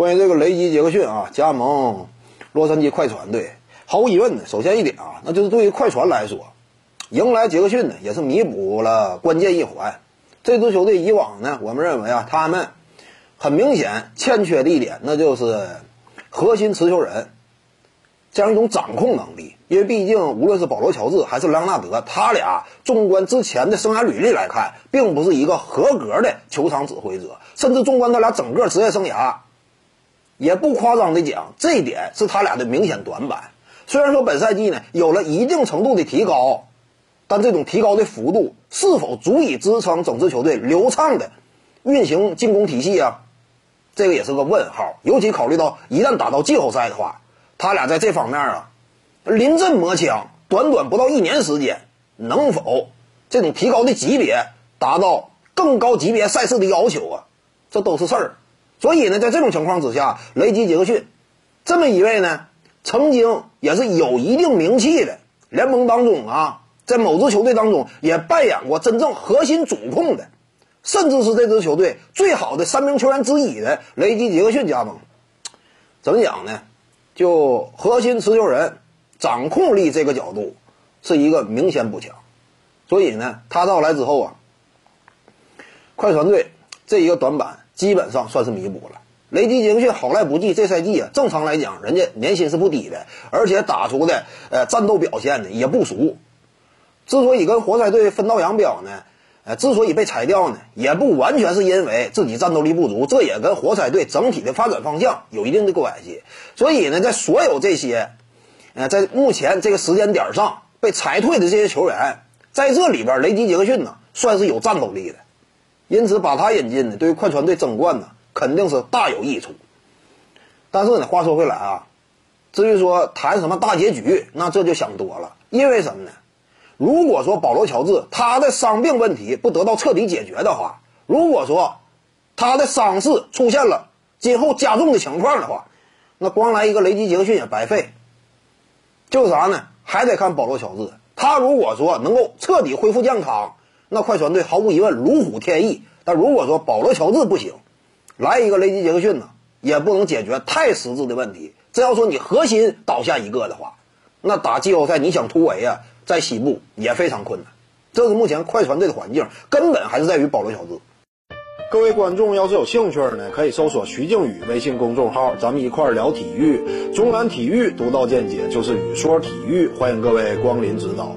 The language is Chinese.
关于这个雷吉·杰克逊啊，加盟洛杉矶快船队，毫无疑问的，首先一点啊，那就是对于快船来说，迎来杰克逊呢，也是弥补了关键一环。这支球队以往呢，我们认为啊，他们很明显欠缺的一点，那就是核心持球人这样一种掌控能力。因为毕竟，无论是保罗·乔治还是莱昂纳德，他俩纵观之前的生涯履历来看，并不是一个合格的球场指挥者。甚至纵观他俩整个职业生涯，也不夸张的讲，这一点是他俩的明显短板。虽然说本赛季呢有了一定程度的提高，但这种提高的幅度是否足以支撑整支球队流畅的运行进攻体系啊？这个也是个问号。尤其考虑到一旦打到季后赛的话，他俩在这方面啊。临阵磨枪，短短不到一年时间，能否这种提高的级别达到更高级别赛事的要求啊？这都是事儿。所以呢，在这种情况之下，雷吉·杰克逊这么一位呢，曾经也是有一定名气的联盟当中啊，在某支球队当中也扮演过真正核心主控的，甚至是这支球队最好的三名球员之一的雷吉·杰克逊加盟，怎么讲呢？就核心持球人。掌控力这个角度是一个明显补强，所以呢，他到来之后啊，快船队这一个短板基本上算是弥补了。雷吉杰克逊好赖不济，这赛季啊，正常来讲，人家年薪是不低的，而且打出的呃战斗表现呢也不俗。之所以跟活塞队分道扬镳呢，呃，之所以被裁掉呢，也不完全是因为自己战斗力不足，这也跟活塞队整体的发展方向有一定的关系。所以呢，在所有这些。呃，在目前这个时间点上被裁退的这些球员，在这里边，雷吉·杰克逊呢算是有战斗力的，因此把他引进呢，对于快船队争冠呢肯定是大有益处。但是呢，话说回来啊，至于说谈什么大结局，那这就想多了。因为什么呢？如果说保罗·乔治他的伤病问题不得到彻底解决的话，如果说他的伤势出现了今后加重的情况的话，那光来一个雷吉·杰克逊也白费。就是啥呢？还得看保罗·乔治。他如果说能够彻底恢复健康，那快船队毫无疑问如虎添翼。但如果说保罗·乔治不行，来一个雷吉·杰克逊呢，也不能解决太实质的问题。这要说你核心倒下一个的话，那打季后赛你想突围啊，在西部也非常困难。这是目前快船队的环境，根本还是在于保罗·乔治。各位观众要是有兴趣呢，可以搜索徐静宇微信公众号，咱们一块聊体育。中南体育独到见解就是语说体育，欢迎各位光临指导。